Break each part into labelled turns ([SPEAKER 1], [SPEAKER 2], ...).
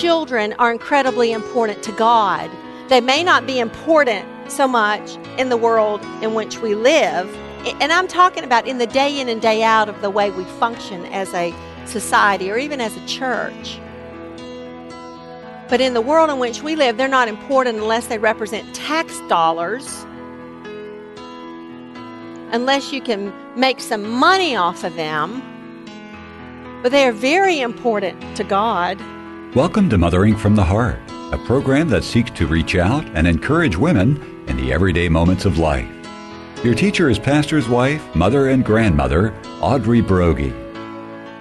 [SPEAKER 1] children are incredibly important to God. They may not be important so much in the world in which we live. And I'm talking about in the day in and day out of the way we function as a society or even as a church. But in the world in which we live, they're not important unless they represent tax dollars, unless you can make some money off of them. But they are very important to God.
[SPEAKER 2] Welcome to Mothering from the Heart, a program that seeks to reach out and encourage women in the everyday moments of life. Your teacher is pastor's wife, mother, and grandmother, Audrey Broggi.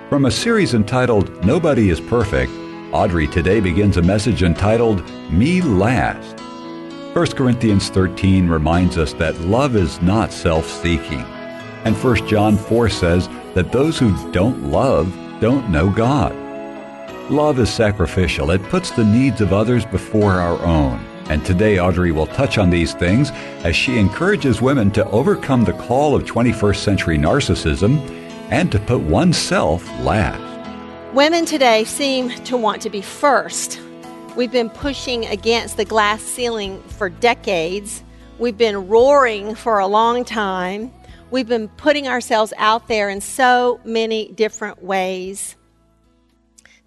[SPEAKER 2] From a series entitled Nobody is Perfect, Audrey today begins a message entitled Me Last. 1 Corinthians 13 reminds us that love is not self seeking. And 1 John 4 says that those who don't love don't know God. Love is sacrificial. It puts the needs of others before our own. And today, Audrey will touch on these things as she encourages women to overcome the call of 21st century narcissism and to put oneself last.
[SPEAKER 1] Women today seem to want to be first. We've been pushing against the glass ceiling for decades. We've been roaring for a long time. We've been putting ourselves out there in so many different ways.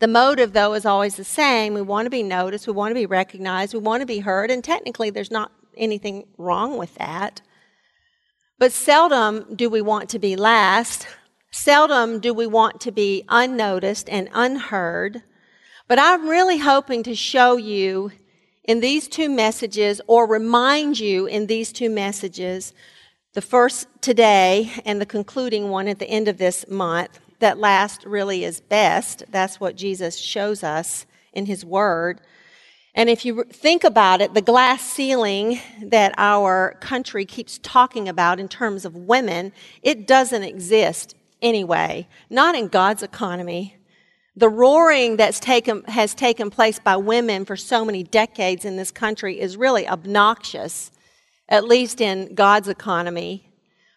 [SPEAKER 1] The motive, though, is always the same. We want to be noticed, we want to be recognized, we want to be heard, and technically there's not anything wrong with that. But seldom do we want to be last. Seldom do we want to be unnoticed and unheard. But I'm really hoping to show you in these two messages or remind you in these two messages, the first today and the concluding one at the end of this month, that last really is best. That's what Jesus shows us in his word. And if you think about it, the glass ceiling that our country keeps talking about in terms of women, it doesn't exist anyway, not in God's economy. The roaring that's taken, has taken place by women for so many decades in this country is really obnoxious, at least in God's economy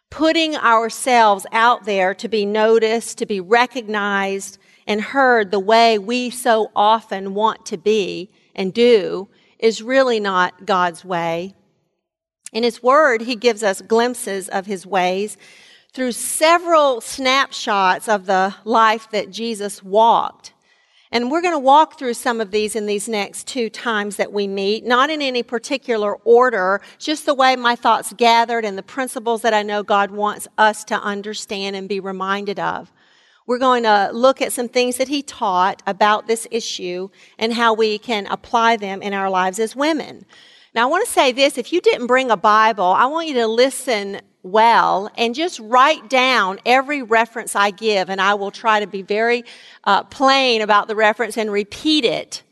[SPEAKER 1] putting ourselves out there to be noticed, to be recognized and heard the way we so often want to be and do is really not God's way. In His Word, He gives us glimpses of His ways through several snapshots of the life that Jesus walked. And we're going to walk through some of these in these next two times that we meet, not in any particular order, just the way my thoughts gathered and the principles that I know God wants us to understand and be reminded of. We're going to look at some things that he taught about this issue and how we can apply them in our lives as women. Now, I want to say this if you didn't bring a Bible, I want you to listen well and just write down every reference I give, and I will try to be very uh, plain about the reference and repeat it.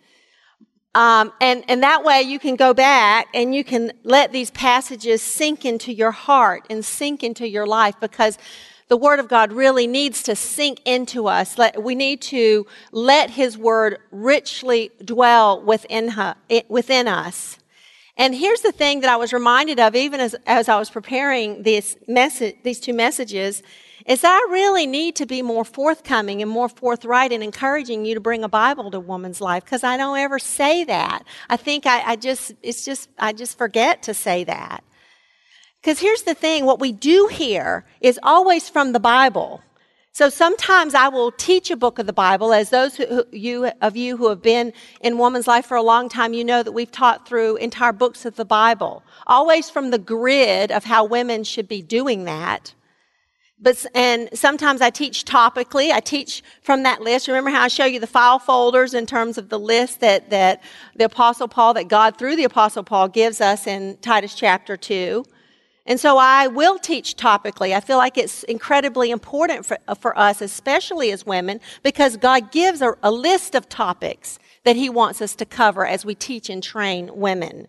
[SPEAKER 1] Um, and, and that way you can go back and you can let these passages sink into your heart and sink into your life because the Word of God really needs to sink into us. Let, we need to let His Word richly dwell within, within us. And here's the thing that I was reminded of even as, as I was preparing this message, these two messages, is that I really need to be more forthcoming and more forthright in encouraging you to bring a Bible to a woman's life because I don't ever say that. I think I, I just, it's just, I just forget to say that. Because here's the thing, what we do here is always from the Bible. So sometimes I will teach a book of the Bible, as those who, you, of you who have been in woman's life for a long time, you know that we've taught through entire books of the Bible, always from the grid of how women should be doing that. But, and sometimes I teach topically. I teach from that list. Remember how I show you the file folders in terms of the list that, that the apostle Paul, that God through the apostle Paul gives us in Titus chapter 2. And so I will teach topically. I feel like it's incredibly important for, uh, for us, especially as women, because God gives a, a list of topics that He wants us to cover as we teach and train women.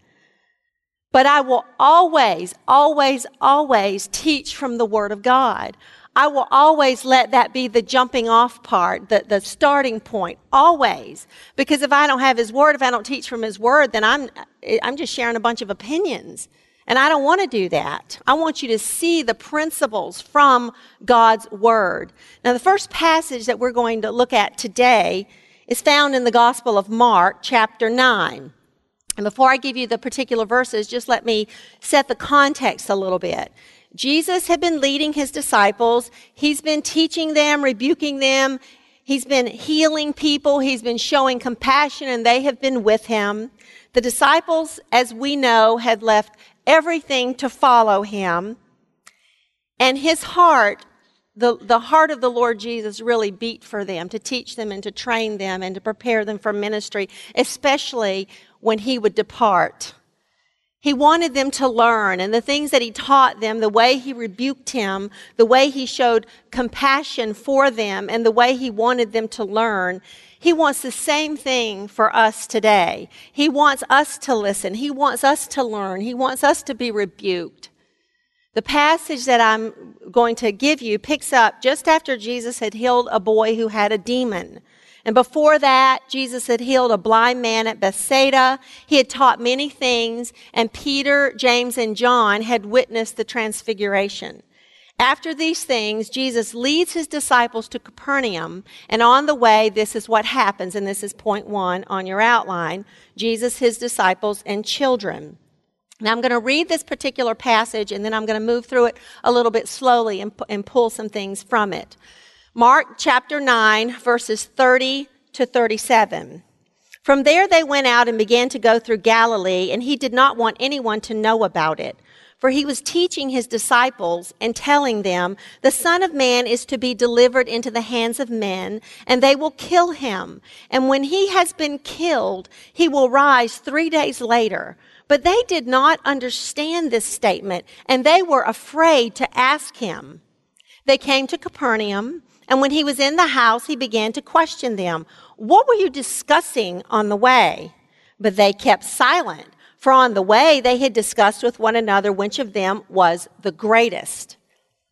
[SPEAKER 1] But I will always, always, always teach from the Word of God. I will always let that be the jumping off part, the, the starting point, always. Because if I don't have His Word, if I don't teach from His Word, then I'm, I'm just sharing a bunch of opinions. And I don't want to do that. I want you to see the principles from God's Word. Now, the first passage that we're going to look at today is found in the Gospel of Mark, chapter 9. And before I give you the particular verses, just let me set the context a little bit. Jesus had been leading his disciples. He's been teaching them, rebuking them. He's been healing people. He's been showing compassion and they have been with him. The disciples, as we know, had left everything to follow him. And his heart, the, the heart of the Lord Jesus really beat for them to teach them and to train them and to prepare them for ministry, especially when he would depart. He wanted them to learn, and the things that he taught them, the way he rebuked him, the way he showed compassion for them, and the way he wanted them to learn, he wants the same thing for us today. He wants us to listen. He wants us to learn. He wants us to be rebuked. The passage that I'm going to give you picks up just after Jesus had healed a boy who had a demon. And before that, Jesus had healed a blind man at Bethsaida. He had taught many things, and Peter, James, and John had witnessed the transfiguration. After these things, Jesus leads his disciples to Capernaum, and on the way, this is what happens, and this is point one on your outline Jesus, his disciples, and children. Now, I'm going to read this particular passage, and then I'm going to move through it a little bit slowly and, and pull some things from it. Mark chapter 9, verses 30 to 37. From there they went out and began to go through Galilee, and he did not want anyone to know about it. For he was teaching his disciples and telling them, The Son of Man is to be delivered into the hands of men, and they will kill him. And when he has been killed, he will rise three days later. But they did not understand this statement, and they were afraid to ask him. They came to Capernaum. And when he was in the house, he began to question them. What were you discussing on the way? But they kept silent, for on the way they had discussed with one another which of them was the greatest.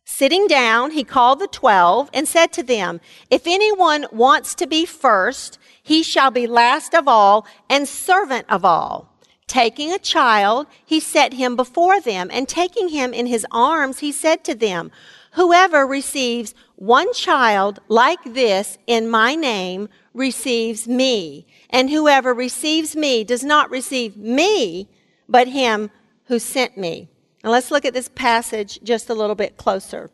[SPEAKER 1] Sitting down, he called the twelve and said to them, If anyone wants to be first, he shall be last of all and servant of all. Taking a child, he set him before them, and taking him in his arms, he said to them, Whoever receives one child like this in my name receives me, and whoever receives me does not receive me, but him who sent me. Now let's look at this passage just a little bit closer.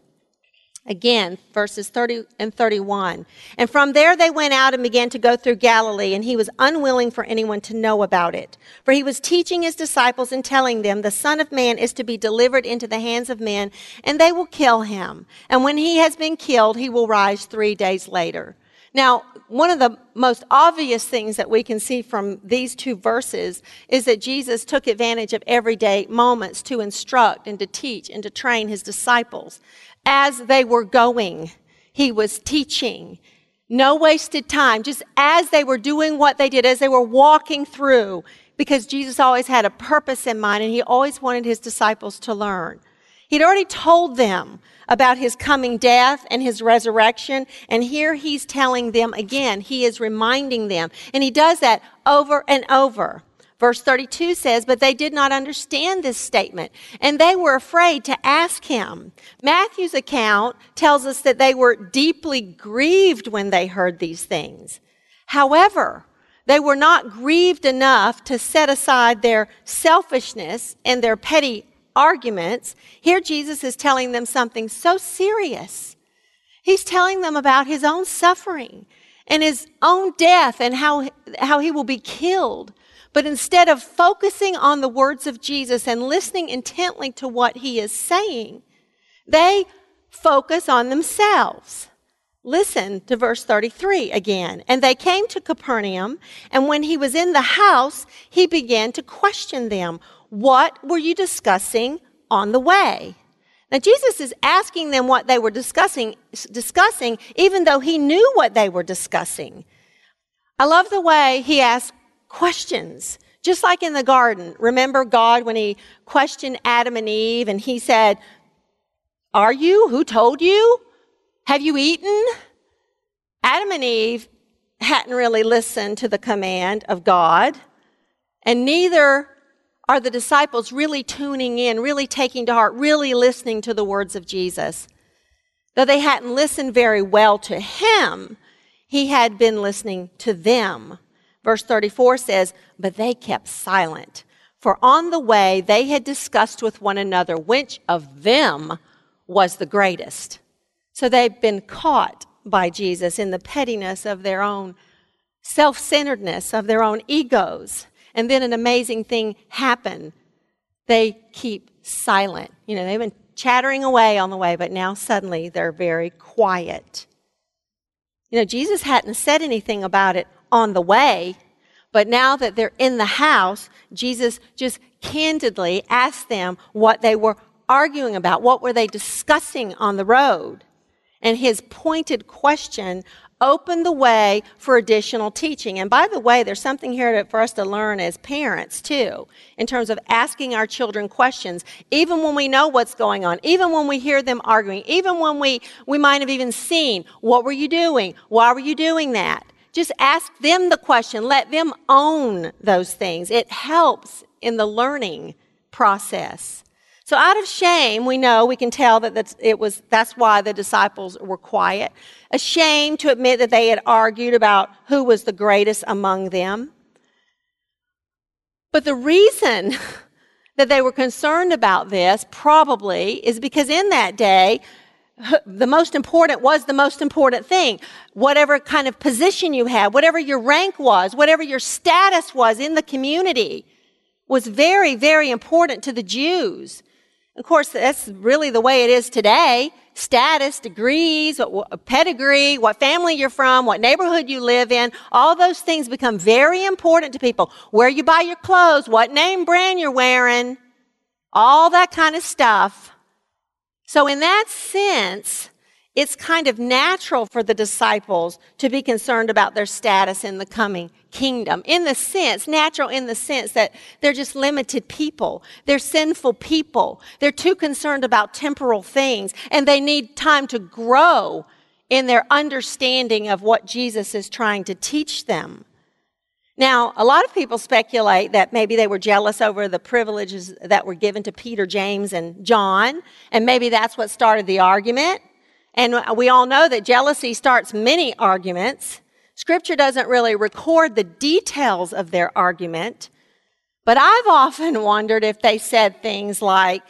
[SPEAKER 1] Again, verses 30 and 31. And from there they went out and began to go through Galilee, and he was unwilling for anyone to know about it. For he was teaching his disciples and telling them, The Son of Man is to be delivered into the hands of men, and they will kill him. And when he has been killed, he will rise three days later. Now, one of the most obvious things that we can see from these two verses is that Jesus took advantage of everyday moments to instruct and to teach and to train his disciples as they were going. He was teaching. No wasted time. Just as they were doing what they did, as they were walking through, because Jesus always had a purpose in mind and he always wanted his disciples to learn. He'd already told them about his coming death and his resurrection. And here he's telling them again, he is reminding them. And he does that over and over. Verse 32 says, But they did not understand this statement, and they were afraid to ask him. Matthew's account tells us that they were deeply grieved when they heard these things. However, they were not grieved enough to set aside their selfishness and their petty arguments. Here, Jesus is telling them something so serious. He's telling them about his own suffering and his own death and how, how he will be killed but instead of focusing on the words of Jesus and listening intently to what he is saying, they focus on themselves. Listen to verse 33 again. And they came to Capernaum, and when he was in the house, he began to question them. What were you discussing on the way? Now Jesus is asking them what they were discussing, discussing, even though he knew what they were discussing. I love the way he asked questions. Just like in the garden. Remember God when he questioned Adam and Eve and he said, Are you? Who told you? Have you eaten? Adam and Eve hadn't really listened to the command of God, and neither are the disciples really tuning in, really taking to heart, really listening to the words of Jesus. Though they hadn't listened very well to him, He had been listening to them. Verse 34 says, But they kept silent. For on the way they had discussed with one another which of them was the greatest. So they've been caught by Jesus in the pettiness of their own self centeredness, of their own egos. And then an amazing thing happened. They keep silent. You know, they've been chattering away on the way, but now suddenly they're very quiet. You know, Jesus hadn't said anything about it on the way, but now that they're in the house, Jesus just candidly asked them what they were arguing about, what were they discussing on the road. And his pointed question opened the way for additional teaching. And by the way, there's something here for us to learn as parents too, in terms of asking our children questions, even when we know what's going on, even when we hear them arguing, even when we, we might have even seen, what were you doing? Why were you doing that? Just ask them the question. Let them own those things. It helps in the learning process. So out of shame, we know, we can tell that that's, it was, that's why the disciples were quiet. Ashamed to admit that they had argued about who was the greatest among them. But the reason that they were concerned about this probably is because in that day, the most important was the most important thing. Whatever kind of position you had, whatever your rank was, whatever your status was in the community was very, very important to the Jews. Of course, that's really the way it is today. Status, degrees, pedigree, what family you're from, what neighborhood you live in, all those things become very important to people. Where you buy your clothes, what name brand you're wearing, all that kind of stuff. So in that sense, it's kind of natural for the disciples to be concerned about their status in the coming kingdom. In the sense, natural in the sense that they're just limited people. They're sinful people. They're too concerned about temporal things and they need time to grow in their understanding of what Jesus is trying to teach them. Now, a lot of people speculate that maybe they were jealous over the privileges that were given to Peter, James, and John, and maybe that's what started the argument. And we all know that jealousy starts many arguments. Scripture doesn't really record the details of their argument, but I've often wondered if they said things like,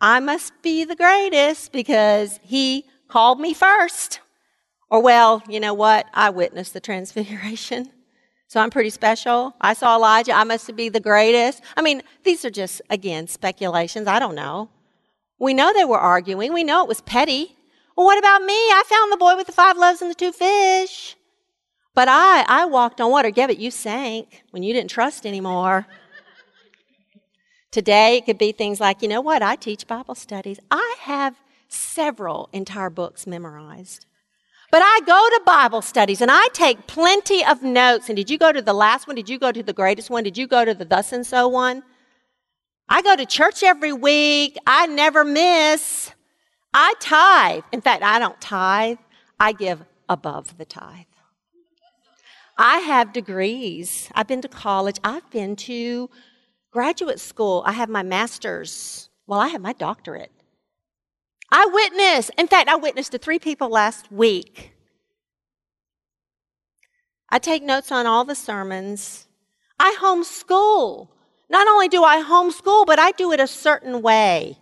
[SPEAKER 1] I must be the greatest because he called me first. Or, well, you know what? I witnessed the transfiguration. So I'm pretty special. I saw Elijah. I must be the greatest. I mean, these are just, again, speculations. I don't know. We know they were arguing. We know it was petty. Well, what about me? I found the boy with the five loaves and the two fish. But I, I walked on water. Yeah, but you sank when you didn't trust anymore. Today, it could be things like, you know what? I teach Bible studies. I have several entire books memorized. But I go to Bible studies and I take plenty of notes. And did you go to the last one? Did you go to the greatest one? Did you go to the thus and so one? I go to church every week. I never miss. I tithe. In fact, I don't tithe, I give above the tithe. I have degrees. I've been to college. I've been to graduate school. I have my master's. Well, I have my doctorate. I witness. In fact, I witnessed to three people last week. I take notes on all the sermons. I homeschool. Not only do I homeschool, but I do it a certain way.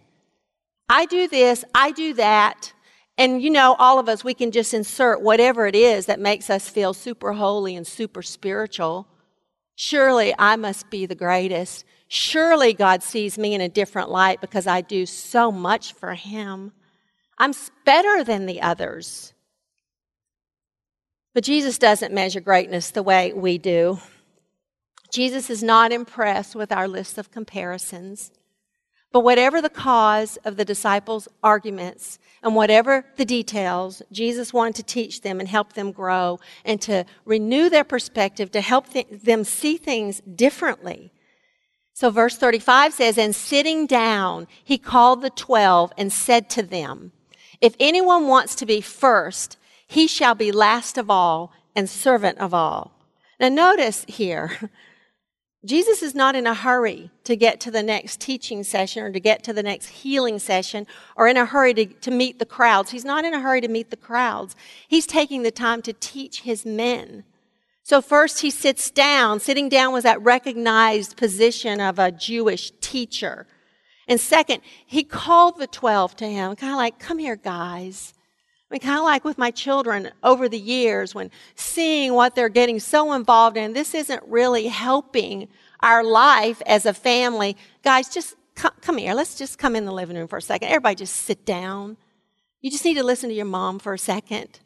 [SPEAKER 1] I do this, I do that. And you know, all of us, we can just insert whatever it is that makes us feel super holy and super spiritual. Surely I must be the greatest. Surely God sees me in a different light because I do so much for Him. I'm better than the others. But Jesus doesn't measure greatness the way we do. Jesus is not impressed with our list of comparisons. But whatever the cause of the disciples' arguments and whatever the details, Jesus wanted to teach them and help them grow and to renew their perspective, to help th- them see things differently. So verse 35 says, And sitting down, he called the twelve and said to them, If anyone wants to be first, he shall be last of all and servant of all. Now notice here, Jesus is not in a hurry to get to the next teaching session or to get to the next healing session or in a hurry to, to meet the crowds. He's not in a hurry to meet the crowds. He's taking the time to teach his men. So first he sits down. Sitting down was that recognized position of a Jewish teacher. And second, he called the 12 to him, kind of like, come here, guys. I mean, kind of like with my children over the years when seeing what they're getting so involved in, this isn't really helping our life as a family. Guys, just come, come here. Let's just come in the living room for a second. Everybody just sit down. You just need to listen to your mom for a second.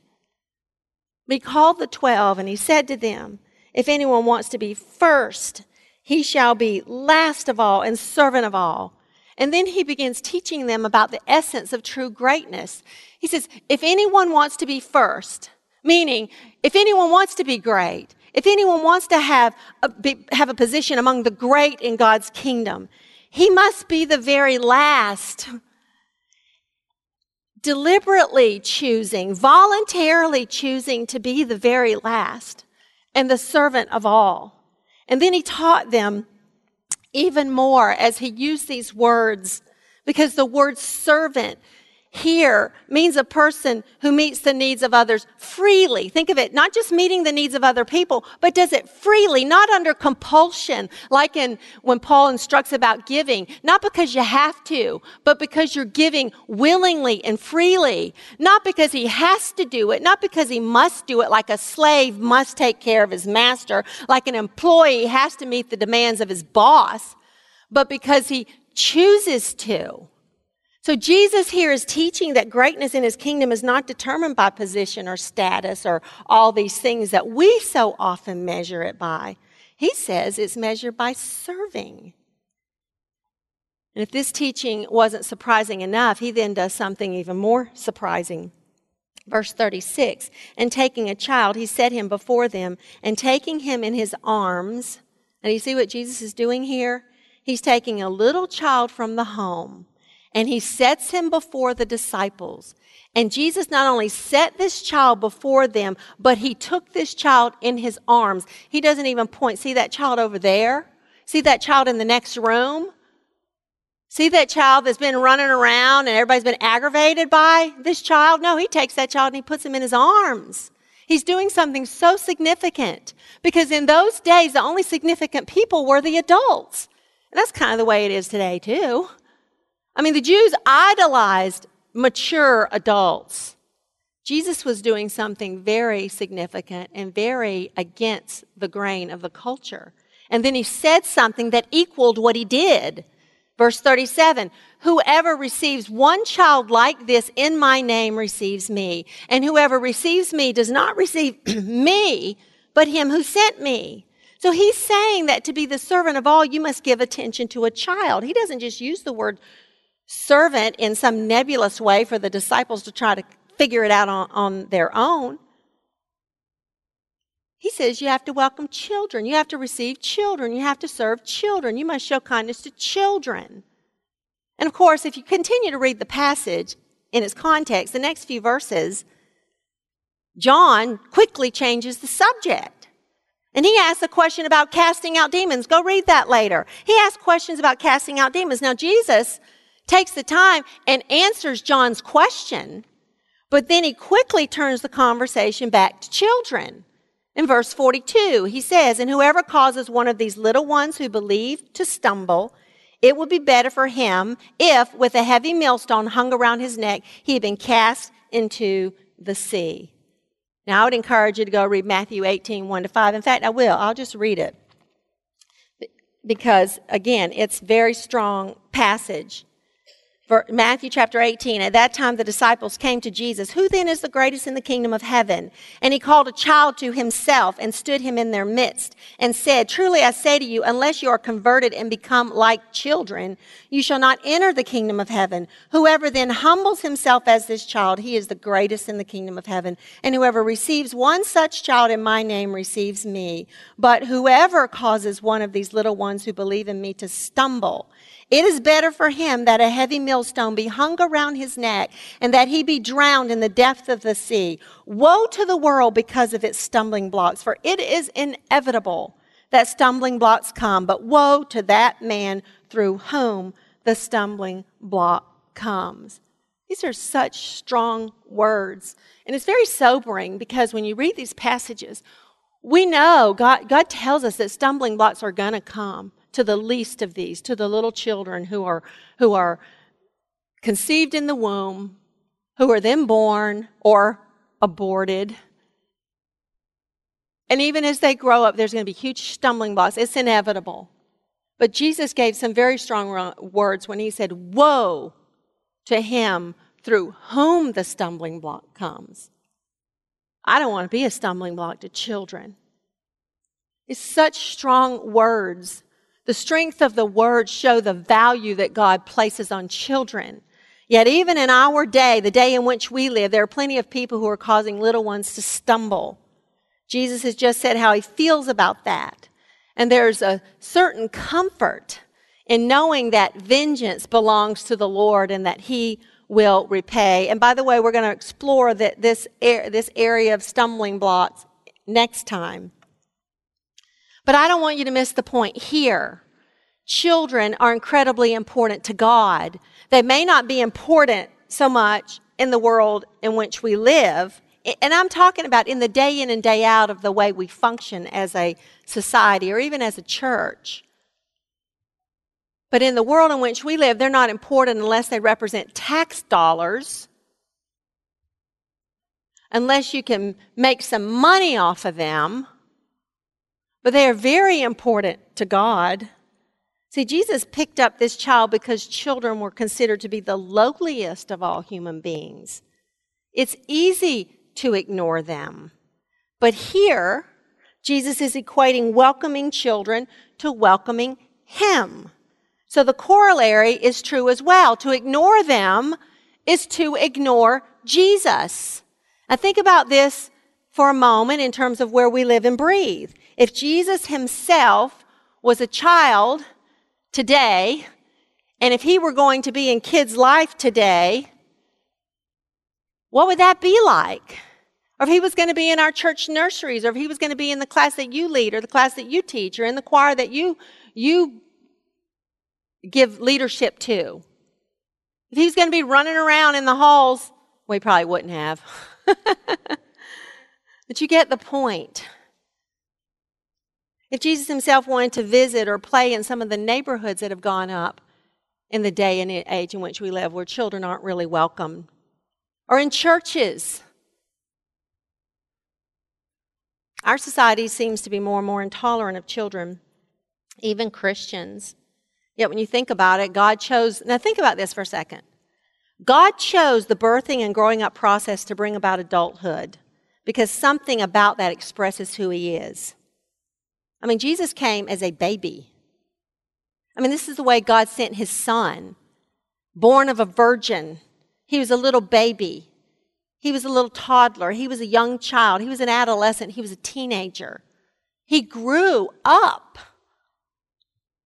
[SPEAKER 1] But he called the twelve and he said to them, If anyone wants to be first, he shall be last of all and servant of all. And then he begins teaching them about the essence of true greatness. He says, if anyone wants to be first, meaning if anyone wants to be great, if anyone wants to have a, be, have a position among the great in God's kingdom, he must be the very last. Deliberately choosing, voluntarily choosing to be the very last and the servant of all. And then he taught them even more as he used these words because the word servant here means a person who meets the needs of others freely. Think of it, not just meeting the needs of other people, but does it freely, not under compulsion, like in when Paul instructs about giving, not because you have to, but because you're giving willingly and freely, not because he has to do it, not because he must do it like a slave must take care of his master, like an employee has to meet the demands of his boss, but because he chooses to. So Jesus here is teaching that greatness in his kingdom is not determined by position or status or all these things that we so often measure it by. He says it's measured by serving. And if this teaching wasn't surprising enough, he then does something even more surprising. Verse 36 And taking a child, he set him before them, and taking him in his arms. And you see what Jesus is doing here? He's taking a little child from the home and he sets him before the disciples. And Jesus not only set this child before them, but he took this child in his arms. He doesn't even point. See that child over there? See that child in the next room? See that child that's been running around and everybody's been aggravated by this child? No, he takes that child and he puts him in his arms. He's doing something so significant because in those days, the only significant people were the adults. And that's kind of the way it is today, too. I mean, the Jews idolized mature adults. Jesus was doing something very significant and very against the grain of the culture. And then he said something that equaled what he did. Verse 37 Whoever receives one child like this in my name receives me. And whoever receives me does not receive me, but him who sent me. So he's saying that to be the servant of all, you must give attention to a child. He doesn't just use the word servant in some nebulous way for the disciples to try to figure it out on, on their own. He says you have to welcome children. You have to receive children. You have to serve children. You must show kindness to children. And of course, if you continue to read the passage in its context, the next few verses, John quickly changes the subject. And he asks a question about casting out demons. Go read that later. He asks questions about casting out demons. Now, Jesus takes the time and answers John's question, but then he quickly turns the conversation back to children. In verse 42, he says, And whoever causes one of these little ones who believe to stumble, it would be better for him if, with a heavy millstone hung around his neck, he had been cast into the sea. Now, I would encourage you to go read Matthew 18, 1 to 5. In fact, I will. I'll just read it. Because, again, it's very strong passage. Matthew chapter 18. At that time, the disciples came to Jesus. Who then is the greatest in the kingdom of heaven? And he called a child to himself and stood him in their midst and said, Truly I say to you, unless you are converted and become like children, you shall not enter the kingdom of heaven. Whoever then humbles himself as this child, he is the greatest in the kingdom of heaven. And whoever receives one such child in my name receives me. But whoever causes one of these little ones who believe in me to stumble, it is better for him that a heavy millstone be hung around his neck and that he be drowned in the depth of the sea. Woe to the world because of its stumbling blocks, for it is inevitable that stumbling blocks come, but woe to that man through whom the stumbling block comes. These are such strong words. And it's very sobering because when you read these passages, we know God, God tells us that stumbling blocks are going to come to the least of these, to the little children who are, who are conceived in the womb, who are then born or aborted. And even as they grow up, there's going to be huge stumbling blocks. It's inevitable. But Jesus gave some very strong words when he said, Woe to him through whom the stumbling block comes. I don't want to be a stumbling block to children. It's such strong words. The strength of the words show the value that God places on children. Yet, even in our day, the day in which we live, there are plenty of people who are causing little ones to stumble. Jesus has just said how he feels about that. And there's a certain comfort in knowing that vengeance belongs to the Lord and that he will repay. And by the way, we're going to explore this, this area of stumbling blocks next time. But I don't want you to miss the point here. Children are incredibly important to God. They may not be important so much in the world in which we live. And I'm talking about in the day in and day out of the way we function as a society or even as a church. But in the world in which we live, they're not important unless they represent tax dollars, unless you can make some money off of them. But they are very important to God. See, Jesus picked up this child because children were considered to be the lowliest of all human beings. It's easy to ignore them. But here, Jesus is equating welcoming children to welcoming Him. So the corollary is true as well. To ignore them is to ignore Jesus. Now think about this for a moment in terms of where we live and breathe. If Jesus Himself was a child, today, and if he were going to be in kids' life today, what would that be like? Or if he was going to be in our church nurseries, or if he was going to be in the class that you lead, or the class that you teach, or in the choir that you, you give leadership to. If he's going to be running around in the halls, we probably wouldn't have. but you get the point. If Jesus himself wanted to visit or play in some of the neighborhoods that have gone up in the day and age in which we live, where children aren't really welcome, or in churches, our society seems to be more and more intolerant of children, even Christians. Yet when you think about it, God chose, now think about this for a second. God chose the birthing and growing up process to bring about adulthood because something about that expresses who He is. I mean, Jesus came as a baby. I mean, this is the way God sent his son, born of a virgin. He was a little baby. He was a little toddler. He was a young child. He was an adolescent. He was a teenager. He grew up.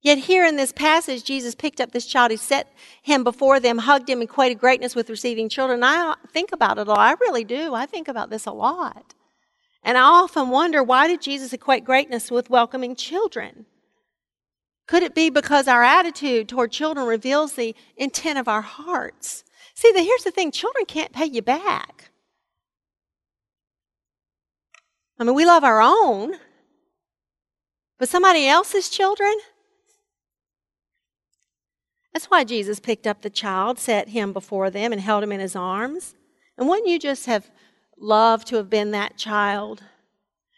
[SPEAKER 1] Yet, here in this passage, Jesus picked up this child. He set him before them, hugged him, equated greatness with receiving children. I think about it a lot. I really do. I think about this a lot. And I often wonder why did Jesus equate greatness with welcoming children? Could it be because our attitude toward children reveals the intent of our hearts? See, the, here's the thing children can't pay you back. I mean, we love our own, but somebody else's children? That's why Jesus picked up the child, set him before them, and held him in his arms. And wouldn't you just have love to have been that child.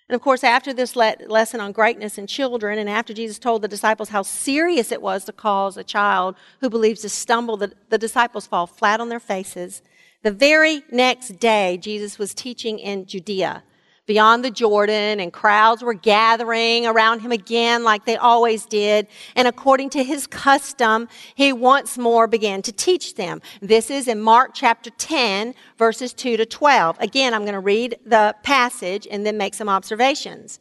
[SPEAKER 1] And of course, after this le- lesson on greatness in children, and after Jesus told the disciples how serious it was to cause a child who believes to stumble, the, the disciples fall flat on their faces. The very next day, Jesus was teaching in Judea beyond the Jordan, and crowds were gathering around him again like they always did. And according to his custom, he once more began to teach them. This is in Mark chapter 10, verses 2 to 12. Again, I'm going to read the passage and then make some observations.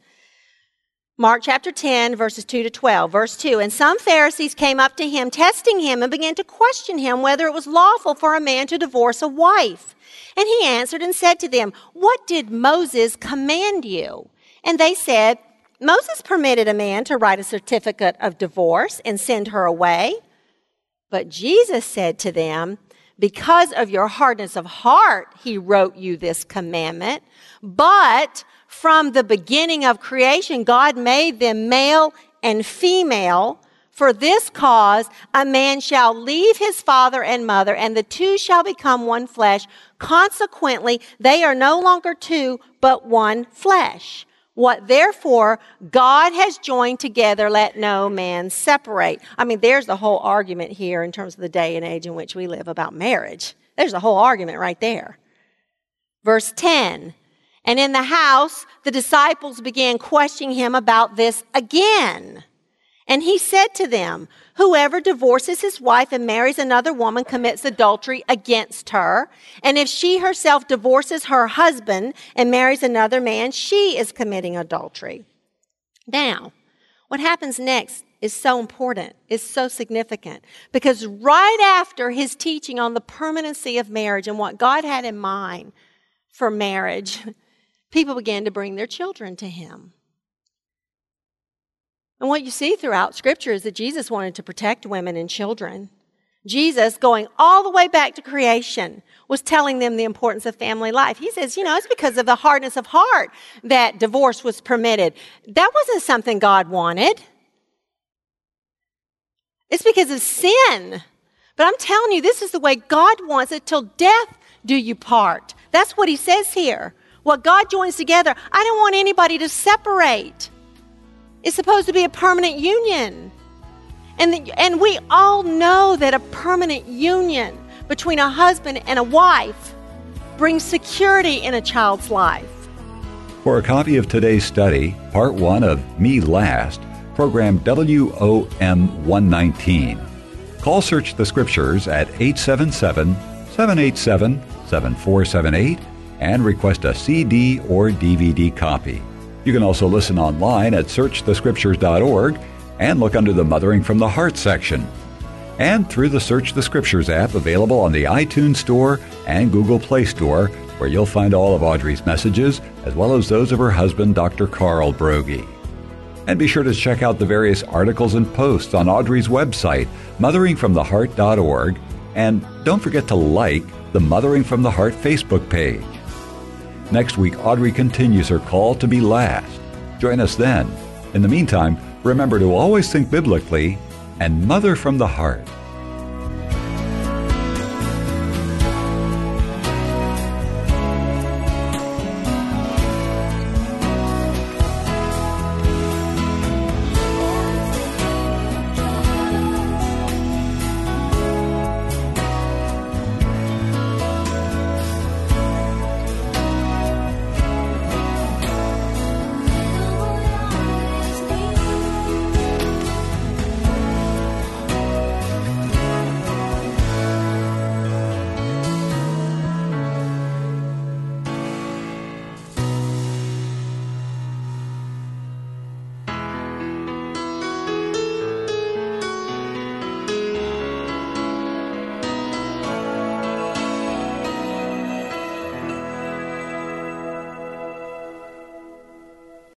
[SPEAKER 1] Mark chapter 10, verses 2 to 12. Verse 2 And some Pharisees came up to him, testing him, and began to question him whether it was lawful for a man to divorce a wife. And he answered and said to them, What did Moses command you? And they said, Moses permitted a man to write a certificate of divorce and send her away. But Jesus said to them, Because of your hardness of heart, he wrote you this commandment. But from the beginning of creation, God made them male and female. For this cause, a man shall leave his father and mother, and the two shall become one flesh. Consequently, they are no longer two, but one flesh. What therefore God has joined together, let no man separate. I mean, there's the whole argument here in terms of the day and age in which we live about marriage. There's the whole argument right there. Verse 10 And in the house, the disciples began questioning him about this again. And he said to them, Whoever divorces his wife and marries another woman commits adultery against her. And if she herself divorces her husband and marries another man, she is committing adultery. Now, what happens next is so important, is so significant, because right after his teaching on the permanency of marriage and what God had in mind for marriage, people began to bring their children to him. And what you see throughout Scripture is that Jesus wanted to protect women and children. Jesus, going all the way back to creation, was telling them the importance of family life. He says, you know, it's because of the hardness of heart that divorce was permitted. That wasn't something God wanted. It's because of sin. But I'm telling you, this is the way God wants it till death do you part. That's what he says here. What God joins together, I don't want anybody to separate. It's supposed to be a permanent union. And, the, and we all know that a permanent union between a husband and a wife brings security in a child's life.
[SPEAKER 2] For a copy of today's study, part one of Me Last, program WOM 119, call Search the Scriptures at 877 787 7478 and request a CD or DVD copy. You can also listen online at searchthescriptures.org and look under the Mothering from the Heart section. And through the Search the Scriptures app available on the iTunes Store and Google Play Store, where you'll find all of Audrey's messages, as well as those of her husband, Dr. Carl Broggi. And be sure to check out the various articles and posts on Audrey's website, motheringfromtheheart.org, and don't forget to like the Mothering from the Heart Facebook page. Next week, Audrey continues her call to be last. Join us then. In the meantime, remember to always think biblically and mother from the heart.